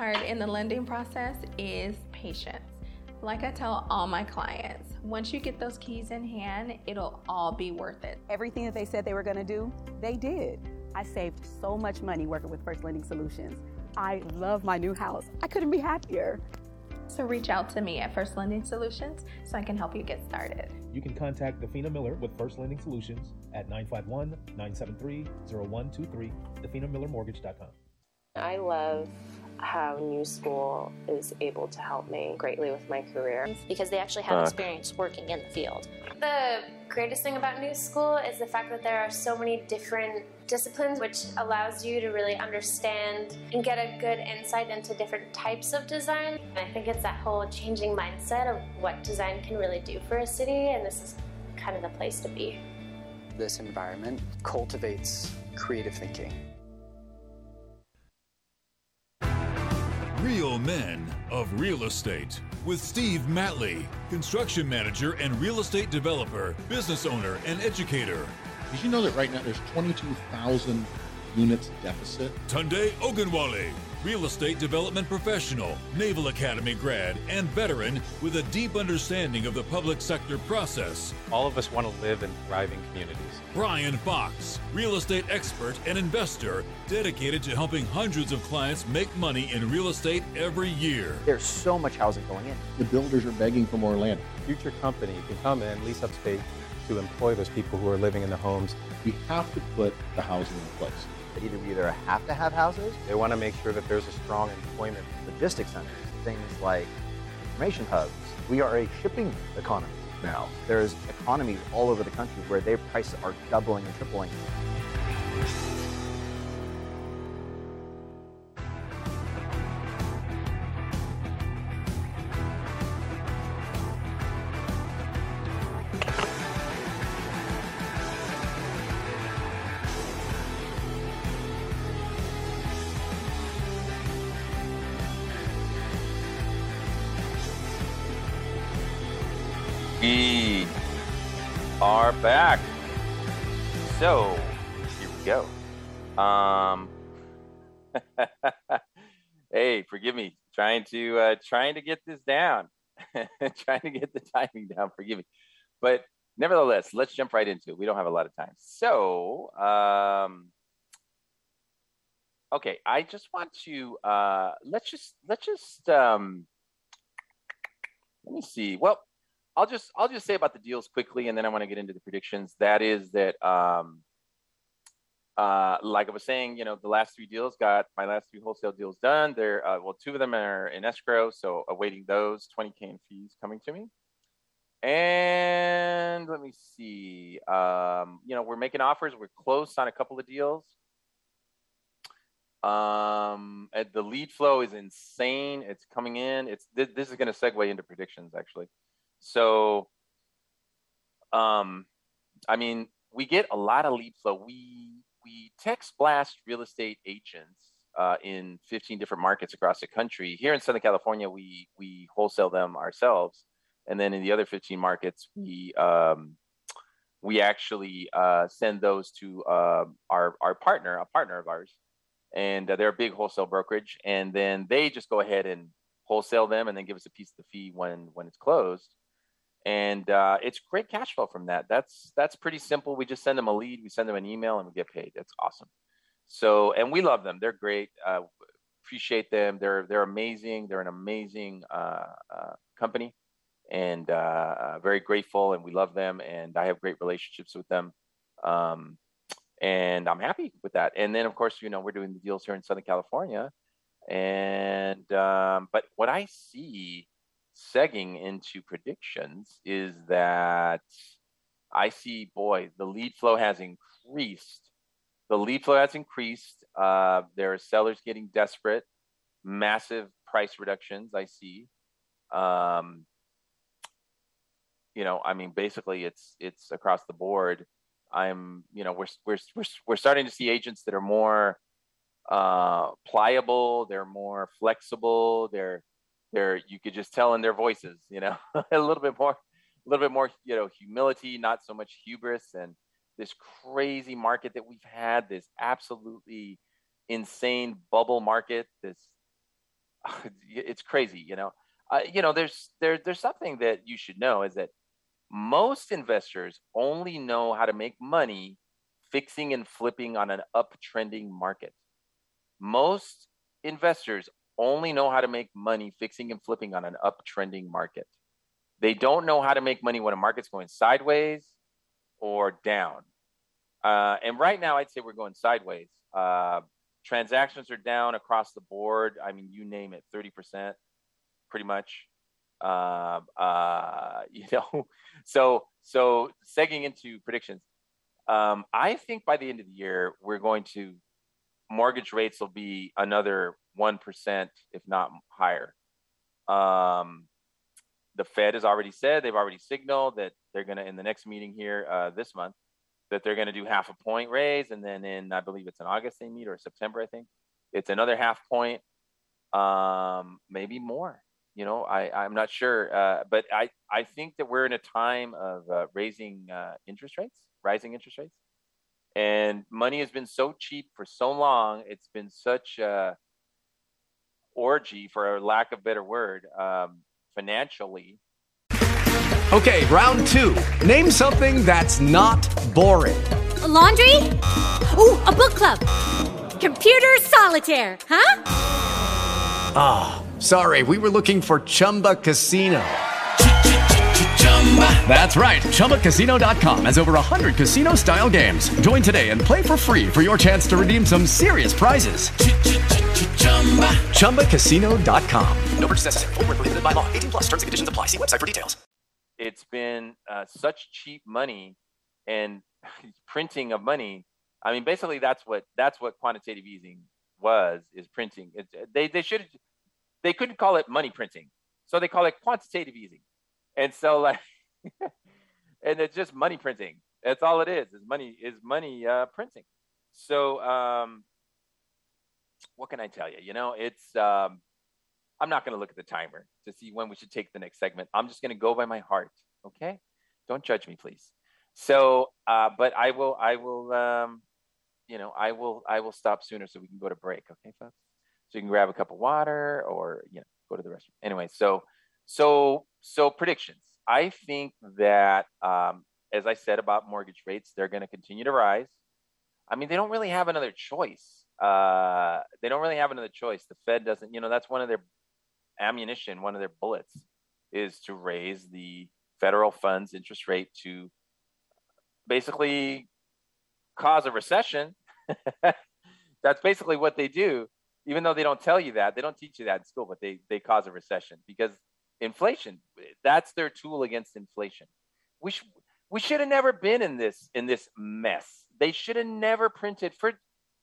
Part in the lending process is patience. Like I tell all my clients, once you get those keys in hand, it'll all be worth it. Everything that they said they were going to do, they did. I saved so much money working with First Lending Solutions. I love my new house. I couldn't be happier. So reach out to me at First Lending Solutions so I can help you get started. You can contact Defina Miller with First Lending Solutions at 951 973 0123, definamillermortgage.com. I love how New School is able to help me greatly with my career. because they actually have Fuck. experience working in the field. The greatest thing about New School is the fact that there are so many different disciplines, which allows you to really understand and get a good insight into different types of design. And I think it's that whole changing mindset of what design can really do for a city, and this is kind of the place to be. This environment cultivates creative thinking. Real Men of Real Estate with Steve Matley, construction manager and real estate developer, business owner, and educator. Did you know that right now there's 22,000 units deficit? Tunde Ogunwale, real estate development professional, Naval Academy grad, and veteran with a deep understanding of the public sector process. All of us want to live in thriving communities. Brian Fox, real estate expert and investor, dedicated to helping hundreds of clients make money in real estate every year. There's so much housing going in. The builders are begging for more land. Future company can come in, lease up space to employ those people who are living in the homes. We have to put the housing in place. Either we either have to have houses, They want to make sure that there's a strong employment. logistics centers, things like information hubs. We are a shipping economy now. There's economies all over the country where their prices are doubling and tripling. Are back. So here we go. Um, hey, forgive me, trying to uh, trying to get this down, trying to get the timing down. Forgive me, but nevertheless, let's jump right into it. We don't have a lot of time, so um, okay. I just want to uh, let's just let's just um, let me see. Well, I'll just I'll just say about the deals quickly, and then I want to get into the predictions. That is that, um, uh, like I was saying, you know, the last three deals got my last three wholesale deals done. There, uh, well, two of them are in escrow, so awaiting those 20k in fees coming to me. And let me see. Um, you know, we're making offers. We're close on a couple of deals. Um, the lead flow is insane. It's coming in. It's this is going to segue into predictions actually. So, um, I mean, we get a lot of lead flow. We we text blast real estate agents uh, in 15 different markets across the country. Here in Southern California, we we wholesale them ourselves, and then in the other 15 markets, we um, we actually uh, send those to uh, our our partner, a partner of ours, and uh, they're a big wholesale brokerage, and then they just go ahead and wholesale them, and then give us a piece of the fee when when it's closed, and uh, it's great cash flow from that. That's that's pretty simple. We just send them a lead, we send them an email, and we get paid. That's awesome. So, and we love them. They're great. Uh, appreciate them. They're they're amazing. They're an amazing uh, uh, company, and uh, uh, very grateful. And we love them. And I have great relationships with them. Um, and I'm happy with that. And then, of course, you know, we're doing the deals here in Southern California. And um, but what I see segging into predictions is that I see, boy, the lead flow has increased the lead flow has increased. Uh, there are sellers getting desperate, massive price reductions. I see. Um, you know, I mean, basically, it's it's across the board. I'm, you know, we're we're we're we're starting to see agents that are more uh, pliable. They're more flexible. They're they're you could just tell in their voices, you know, a little bit more, a little bit more, you know, humility, not so much hubris and this crazy market that we've had, this absolutely insane bubble market. This it's crazy, you know. Uh, you know, there's there there's something that you should know is that most investors only know how to make money fixing and flipping on an uptrending market. Most investors only know how to make money fixing and flipping on an uptrending market. They don't know how to make money when a market's going sideways or down. Uh, and right now, I'd say we're going sideways. Uh, transactions are down across the board. I mean, you name it, 30%, pretty much. Uh, uh you know, so so segging into predictions, um, I think by the end of the year, we're going to mortgage rates will be another one percent, if not higher. Um, the Fed has already said they've already signaled that they're going to in the next meeting here uh, this month that they're going to do half a point raise, and then in I believe it's in August they meet or September I think it's another half point, um, maybe more. You know, I I'm not sure, uh, but I I think that we're in a time of uh, raising uh, interest rates, rising interest rates, and money has been so cheap for so long. It's been such a orgy, for a lack of better word, um, financially Okay, round two. Name something that's not boring. A laundry? Ooh, a book club. Computer solitaire, huh? Ah, oh, sorry, we were looking for Chumba Casino. That's right. ChumbaCasino.com has over 100 casino style games. Join today and play for free for your chance to redeem some serious prizes. ChumbaCasino.com. No purchase necessary. Full prohibited by law. 18 plus terms and conditions apply. See website for details it's been uh, such cheap money and printing of money. I mean, basically, that's what that's what quantitative easing was is printing. It, they they should they couldn't call it money printing, so they call it quantitative easing. And so like, and it's just money printing. That's all it is. Is money is money uh, printing. So um, what can I tell you? You know, it's um, I'm not going to look at the timer to see when we should take the next segment. I'm just going to go by my heart. Okay, don't judge me, please. So, uh, but I will, I will, um, you know, I will, I will stop sooner so we can go to break. Okay, folks. So you can grab a cup of water or you know go to the restroom. Anyway, so, so, so predictions. I think that, um, as I said about mortgage rates, they're going to continue to rise. I mean, they don't really have another choice. Uh, they don't really have another choice. The Fed doesn't, you know, that's one of their ammunition, one of their bullets, is to raise the federal funds interest rate to basically cause a recession. That's basically what they do, even though they don't tell you that. They don't teach you that in school, but they, they cause a recession because inflation, that's their tool against inflation. We, sh- we should have never been in this in this mess. They should have never printed for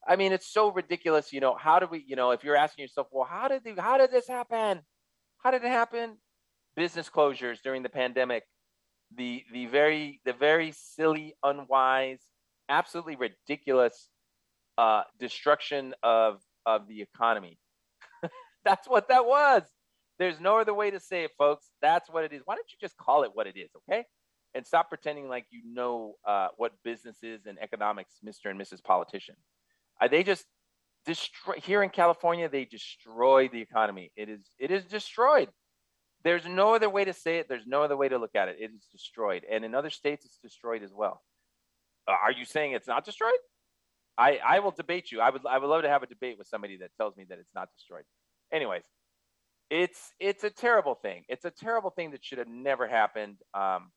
I mean, it's so ridiculous. You know, how do we, you know, if you're asking yourself, well, how did, how did this happen? How did it happen? Business closures during the pandemic, the, the very, the very silly, unwise, absolutely ridiculous uh, destruction of, of the economy. That's what that was. There's no other way to say it, folks. That's what it is. Why don't you just call it what it is, okay? and stop pretending like you know uh, what business is and economics, Mr. and Mrs. Politician. Uh, they just destroy here in California. They destroy the economy. It is it is destroyed. There's no other way to say it. There's no other way to look at it. It is destroyed, and in other states, it's destroyed as well. Uh, are you saying it's not destroyed? I I will debate you. I would I would love to have a debate with somebody that tells me that it's not destroyed. Anyways, it's it's a terrible thing. It's a terrible thing that should have never happened. Um,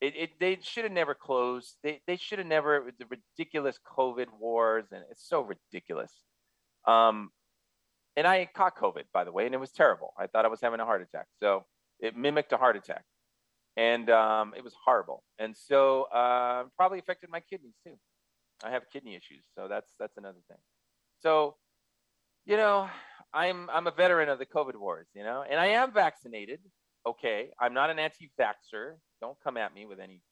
it, it they should have never closed. They they should have never the ridiculous COVID wars and it's so ridiculous. Um, and I caught COVID by the way, and it was terrible. I thought I was having a heart attack. So it mimicked a heart attack, and um, it was horrible. And so uh, probably affected my kidneys too. I have kidney issues, so that's that's another thing. So, you know, I'm I'm a veteran of the COVID wars, you know, and I am vaccinated. Okay, I'm not an anti-vaxxer. Don't come at me with any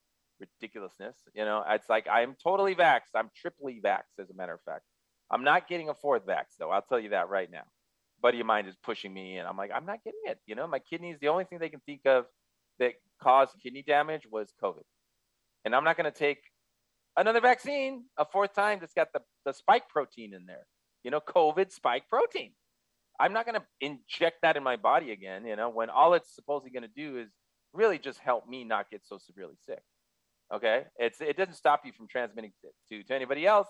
ridiculousness. You know, it's like I'm totally vaxxed. I'm triply vaxxed, as a matter of fact. I'm not getting a fourth vax, though. I'll tell you that right now. A buddy of mine is pushing me, and I'm like, I'm not getting it. You know, my kidneys, the only thing they can think of that caused kidney damage was COVID. And I'm not going to take another vaccine a fourth time that's got the, the spike protein in there. You know, COVID spike protein. I'm not going to inject that in my body again, you know, when all it's supposedly going to do is really just help me not get so severely sick. Okay? It's it doesn't stop you from transmitting to to anybody else.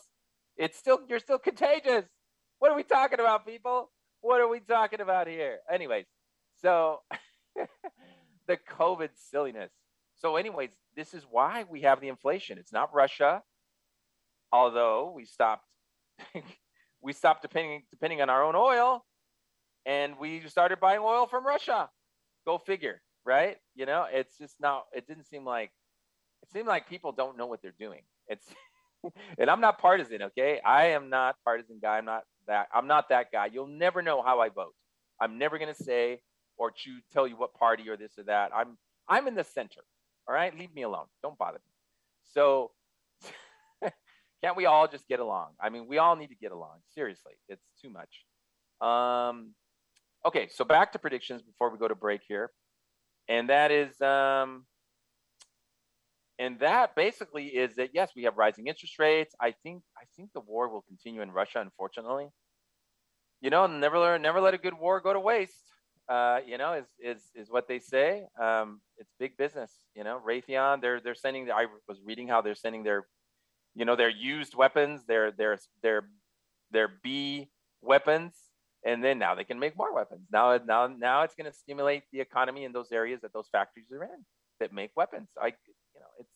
It's still you're still contagious. What are we talking about, people? What are we talking about here? Anyways, so the COVID silliness. So, anyways, this is why we have the inflation. It's not Russia, although we stopped we stopped depending depending on our own oil and we started buying oil from Russia. Go figure, right? You know, it's just not. It didn't seem like it seemed like people don't know what they're doing. It's and I'm not partisan, okay? I am not partisan guy. I'm not that. I'm not that guy. You'll never know how I vote. I'm never gonna say or choose tell you what party or this or that. I'm I'm in the center. All right, leave me alone. Don't bother me. So can't we all just get along? I mean, we all need to get along. Seriously, it's too much. Um, Okay, so back to predictions before we go to break here, and that is, um, and that basically is that yes, we have rising interest rates. I think I think the war will continue in Russia, unfortunately. You know, never never let a good war go to waste. Uh, you know, is is is what they say. Um, it's big business. You know, Raytheon, they're they're sending. I was reading how they're sending their, you know, their used weapons, their their their their B weapons and then now they can make more weapons. Now, now, now it's going to stimulate the economy in those areas that those factories are in that make weapons. I, you know, it's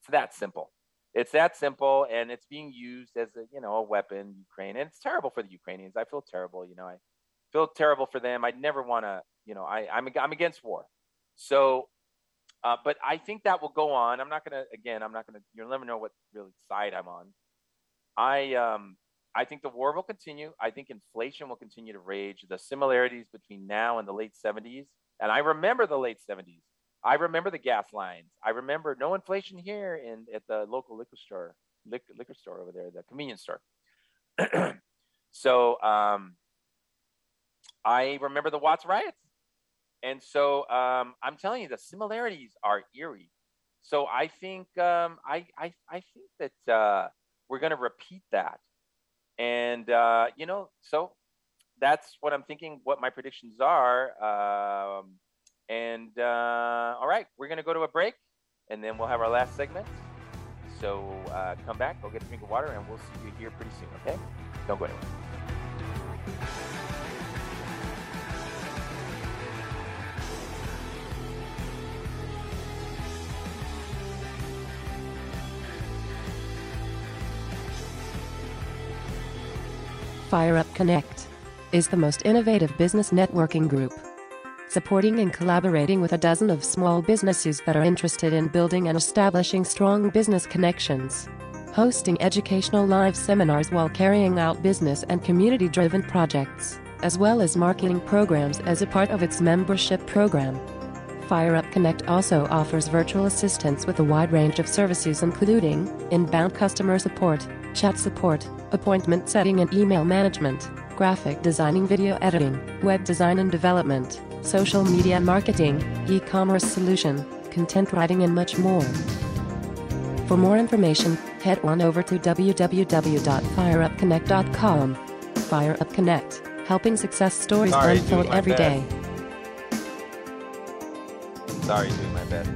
it's that simple. It's that simple, and it's being used as a you know a weapon. Ukraine, and it's terrible for the Ukrainians. I feel terrible. You know, I feel terrible for them. I'd never want to. You know, I I'm I'm against war. So, uh, but I think that will go on. I'm not going to. Again, I'm not going to. You'll never know what really side I'm on. I um I think the war will continue. I think inflation will continue to rage. The similarities between now and the late 70s, and I remember the late 70s. I remember the gas lines. I remember no inflation here in at the local liquor store, liquor, liquor store over there, the convenience store. so um, I remember the Watts riots, and so um, I'm telling you, the similarities are eerie. So I think um, I, I I think that uh, we're going to repeat that and, uh, you know, so that's what I'm thinking, what my predictions are. Um, and uh, all right, we're going to go to a break and then we'll have our last segment. So uh, come back, go get a drink of water, and we'll see you here pretty soon, okay? Don't go anywhere. FireUp Connect is the most innovative business networking group. Supporting and collaborating with a dozen of small businesses that are interested in building and establishing strong business connections. Hosting educational live seminars while carrying out business and community driven projects, as well as marketing programs as a part of its membership program. FireUp Connect also offers virtual assistance with a wide range of services including inbound customer support, chat support, appointment setting and email management, graphic designing, video editing, web design and development, social media marketing, e commerce solution, content writing, and much more. For more information, head on over to www.fireupconnect.com. Fire Up Connect, helping success stories Sorry, unfold doing my every day. best. Sorry, doing my best.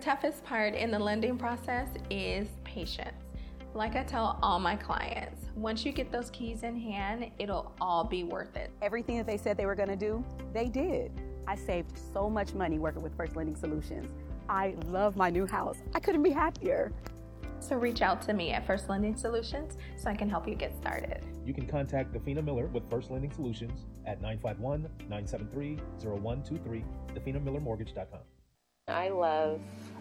Toughest part in the lending process is patience. Like I tell all my clients, once you get those keys in hand, it'll all be worth it. Everything that they said they were going to do, they did. I saved so much money working with First Lending Solutions. I love my new house. I couldn't be happier. So reach out to me at First Lending Solutions so I can help you get started. You can contact Defina Miller with First Lending Solutions at 951 973 0123, definamillermortgage.com. I love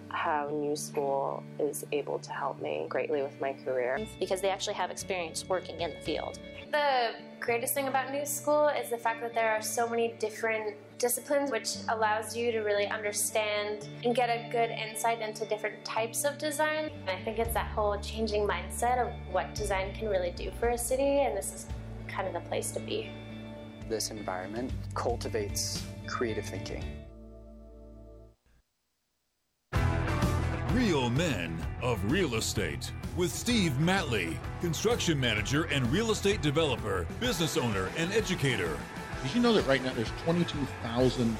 how New School is able to help me greatly with my career. because they actually have experience working in the field. The greatest thing about New School is the fact that there are so many different disciplines, which allows you to really understand and get a good insight into different types of design. And I think it's that whole changing mindset of what design can really do for a city, and this is kind of the place to be. This environment cultivates creative thinking. Real Men of Real Estate with Steve Matley, construction manager and real estate developer, business owner, and educator. Did you know that right now there's 22,000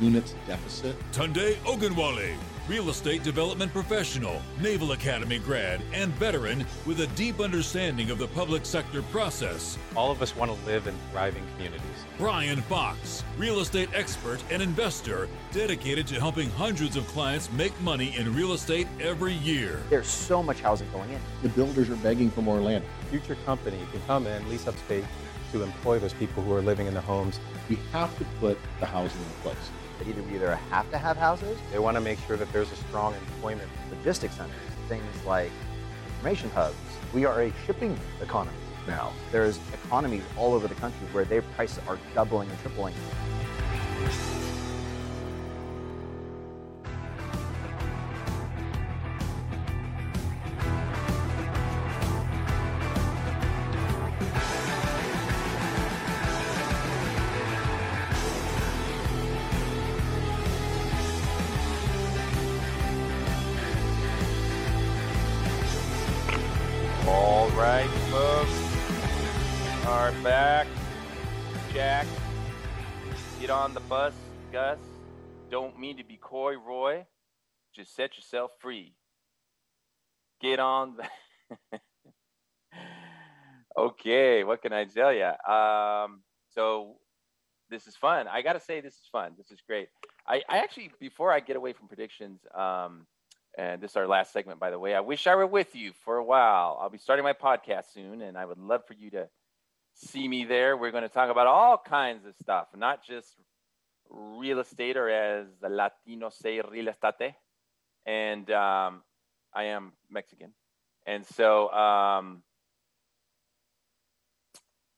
units deficit? Tunde Ogunwale, real estate development professional, Naval Academy grad, and veteran with a deep understanding of the public sector process. All of us want to live in thriving communities. Brian Fox, real estate expert and investor, dedicated to helping hundreds of clients make money in real estate every year. There's so much housing going in. The builders are begging for more land. Future company can come in, lease up space to employ those people who are living in the homes. We have to put the housing in place. That either we either have to have houses, They want to make sure that there's a strong employment. logistics centers, things like information hubs. We are a shipping economy now. There's economies all over the country where their prices are doubling and tripling. Bus, Gus. Don't mean to be coy, Roy. Just set yourself free. Get on the. okay, what can I tell you? Um, so this is fun. I got to say, this is fun. This is great. I, I actually, before I get away from predictions, um, and this is our last segment, by the way. I wish I were with you for a while. I'll be starting my podcast soon, and I would love for you to see me there. We're going to talk about all kinds of stuff, not just real estate, or as the Latinos say, real estate. And um, I am Mexican, and so um,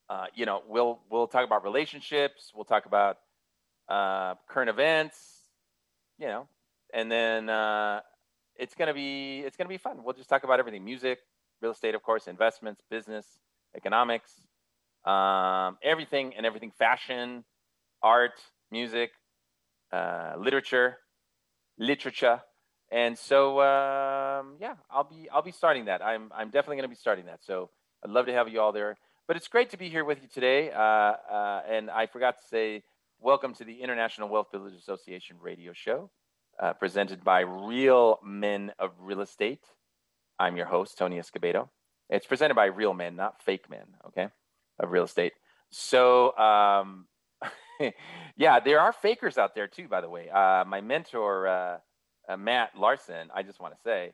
uh, you know, we'll we'll talk about relationships. We'll talk about uh, current events. You know, and then. Uh, it's gonna be it's gonna be fun. We'll just talk about everything: music, real estate, of course, investments, business, economics, um, everything and everything: fashion, art, music, uh, literature, literature. And so, um, yeah, I'll be I'll be starting that. I'm I'm definitely gonna be starting that. So I'd love to have you all there. But it's great to be here with you today. Uh, uh, and I forgot to say, welcome to the International Wealth Builders Association radio show uh, presented by Real Men of Real Estate. I'm your host, Tony Escobedo. It's presented by real men, not fake men, okay, of real estate. So, um, yeah, there are fakers out there too, by the way. Uh, my mentor, uh, uh, Matt Larson, I just want to say,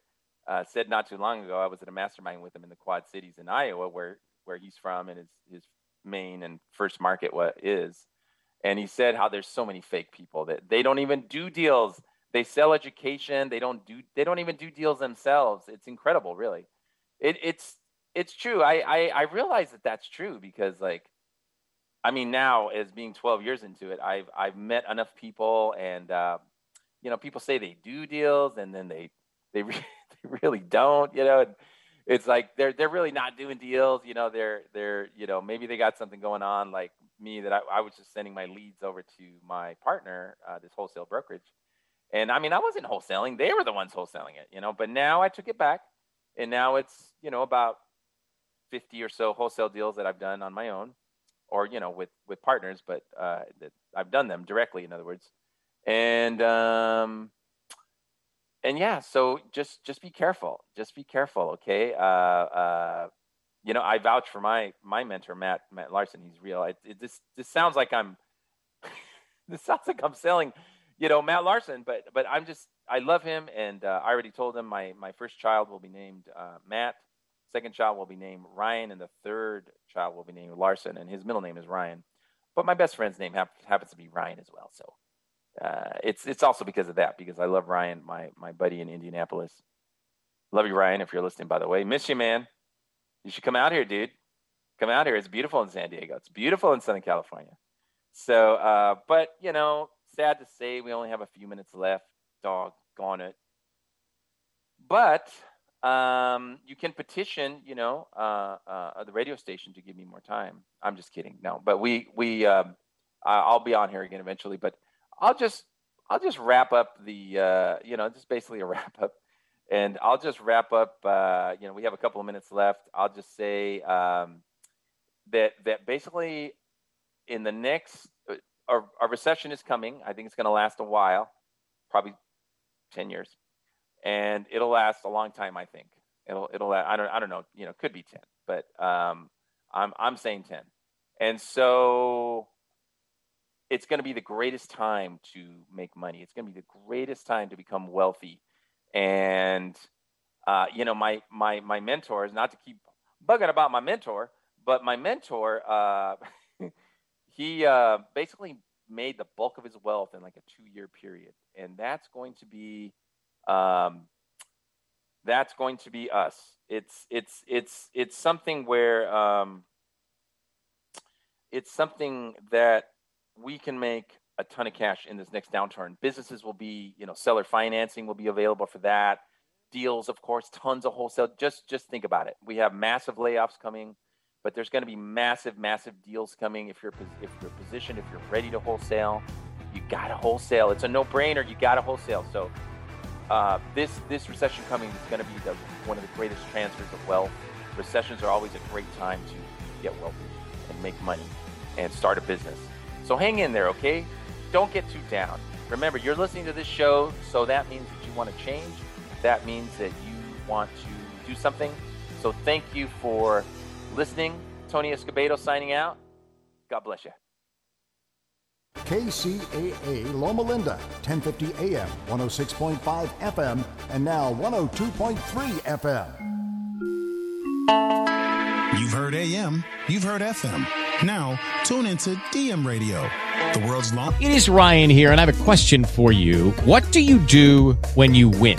uh, said not too long ago, I was at a mastermind with him in the Quad Cities in Iowa, where, where he's from and his, his main and first market what is. And he said how there's so many fake people that they don't even do deals. They sell education. They don't do they don't even do deals themselves. It's incredible really. It, it's it's true. I, I i realize that that's true because like i mean now as being 12 years into it i've i've met enough people and uh, you know people say they do deals and then they they, re- they really don't you know it's like they're they're really not doing deals. You know, they're they're you know maybe they got something going on like me that I, I was just sending my leads over to my partner, uh, this wholesale brokerage, and I mean I wasn't wholesaling; they were the ones wholesaling it. You know, but now I took it back, and now it's you know about fifty or so wholesale deals that I've done on my own, or you know with with partners, but uh, I've done them directly. In other words, and um, and yeah, so just just be careful. Just be careful, okay? Uh, uh, you know, I vouch for my my mentor, Matt Matt Larson. He's real. It, this this sounds like I'm this sounds like I'm selling, you know, Matt Larson, but but I'm just I love him, and uh, I already told him my my first child will be named uh, Matt, second child will be named Ryan, and the third child will be named Larson, and his middle name is Ryan. But my best friend's name happens to be Ryan as well, so uh, it's it's also because of that because I love Ryan, my my buddy in Indianapolis. Love you, Ryan. If you're listening, by the way, miss you, man. You should come out here, dude. Come out here. It's beautiful in San Diego. It's beautiful in Southern California. So, uh, but you know, sad to say, we only have a few minutes left. Doggone it. But um, you can petition, you know, uh, uh, the radio station to give me more time. I'm just kidding. No, but we we um, I'll be on here again eventually. But I'll just I'll just wrap up the uh, you know just basically a wrap up, and I'll just wrap up. Uh, you know, we have a couple of minutes left. I'll just say um, that that basically in the next uh, our, our recession is coming. I think it's going to last a while, probably ten years, and it'll last a long time. I think it'll it'll I don't I don't know you know could be ten, but um, I'm I'm saying ten, and so it's going to be the greatest time to make money. It's going to be the greatest time to become wealthy. And uh, you know, my my my mentor is not to keep bugging about my mentor, but my mentor, uh, he uh, basically made the bulk of his wealth in like a two year period, and that's going to be um, that's going to be us. It's it's it's it's something where um, it's something that we can make a ton of cash in this next downturn. Businesses will be, you know, seller financing will be available for that. Deals, of course, tons of wholesale. Just just think about it. We have massive layoffs coming, but there's going to be massive, massive deals coming. If you're if you're positioned, if you're ready to wholesale, you got to wholesale. It's a no brainer. You got to wholesale. So uh, this this recession coming is going to be the, one of the greatest transfers of wealth. Recessions are always a great time to get wealthy and make money and start a business. So hang in there, okay? Don't get too down. Remember, you're listening to this show, so that means that you want to change. That means that you want to do something. So thank you for listening. Tony Escobedo signing out. God bless you. KCAA Loma Linda, 1050 AM, 106.5 FM, and now 102.3 FM. You've heard AM, you've heard FM. Now, tune into DM Radio, the world's long. It is Ryan here, and I have a question for you. What do you do when you win?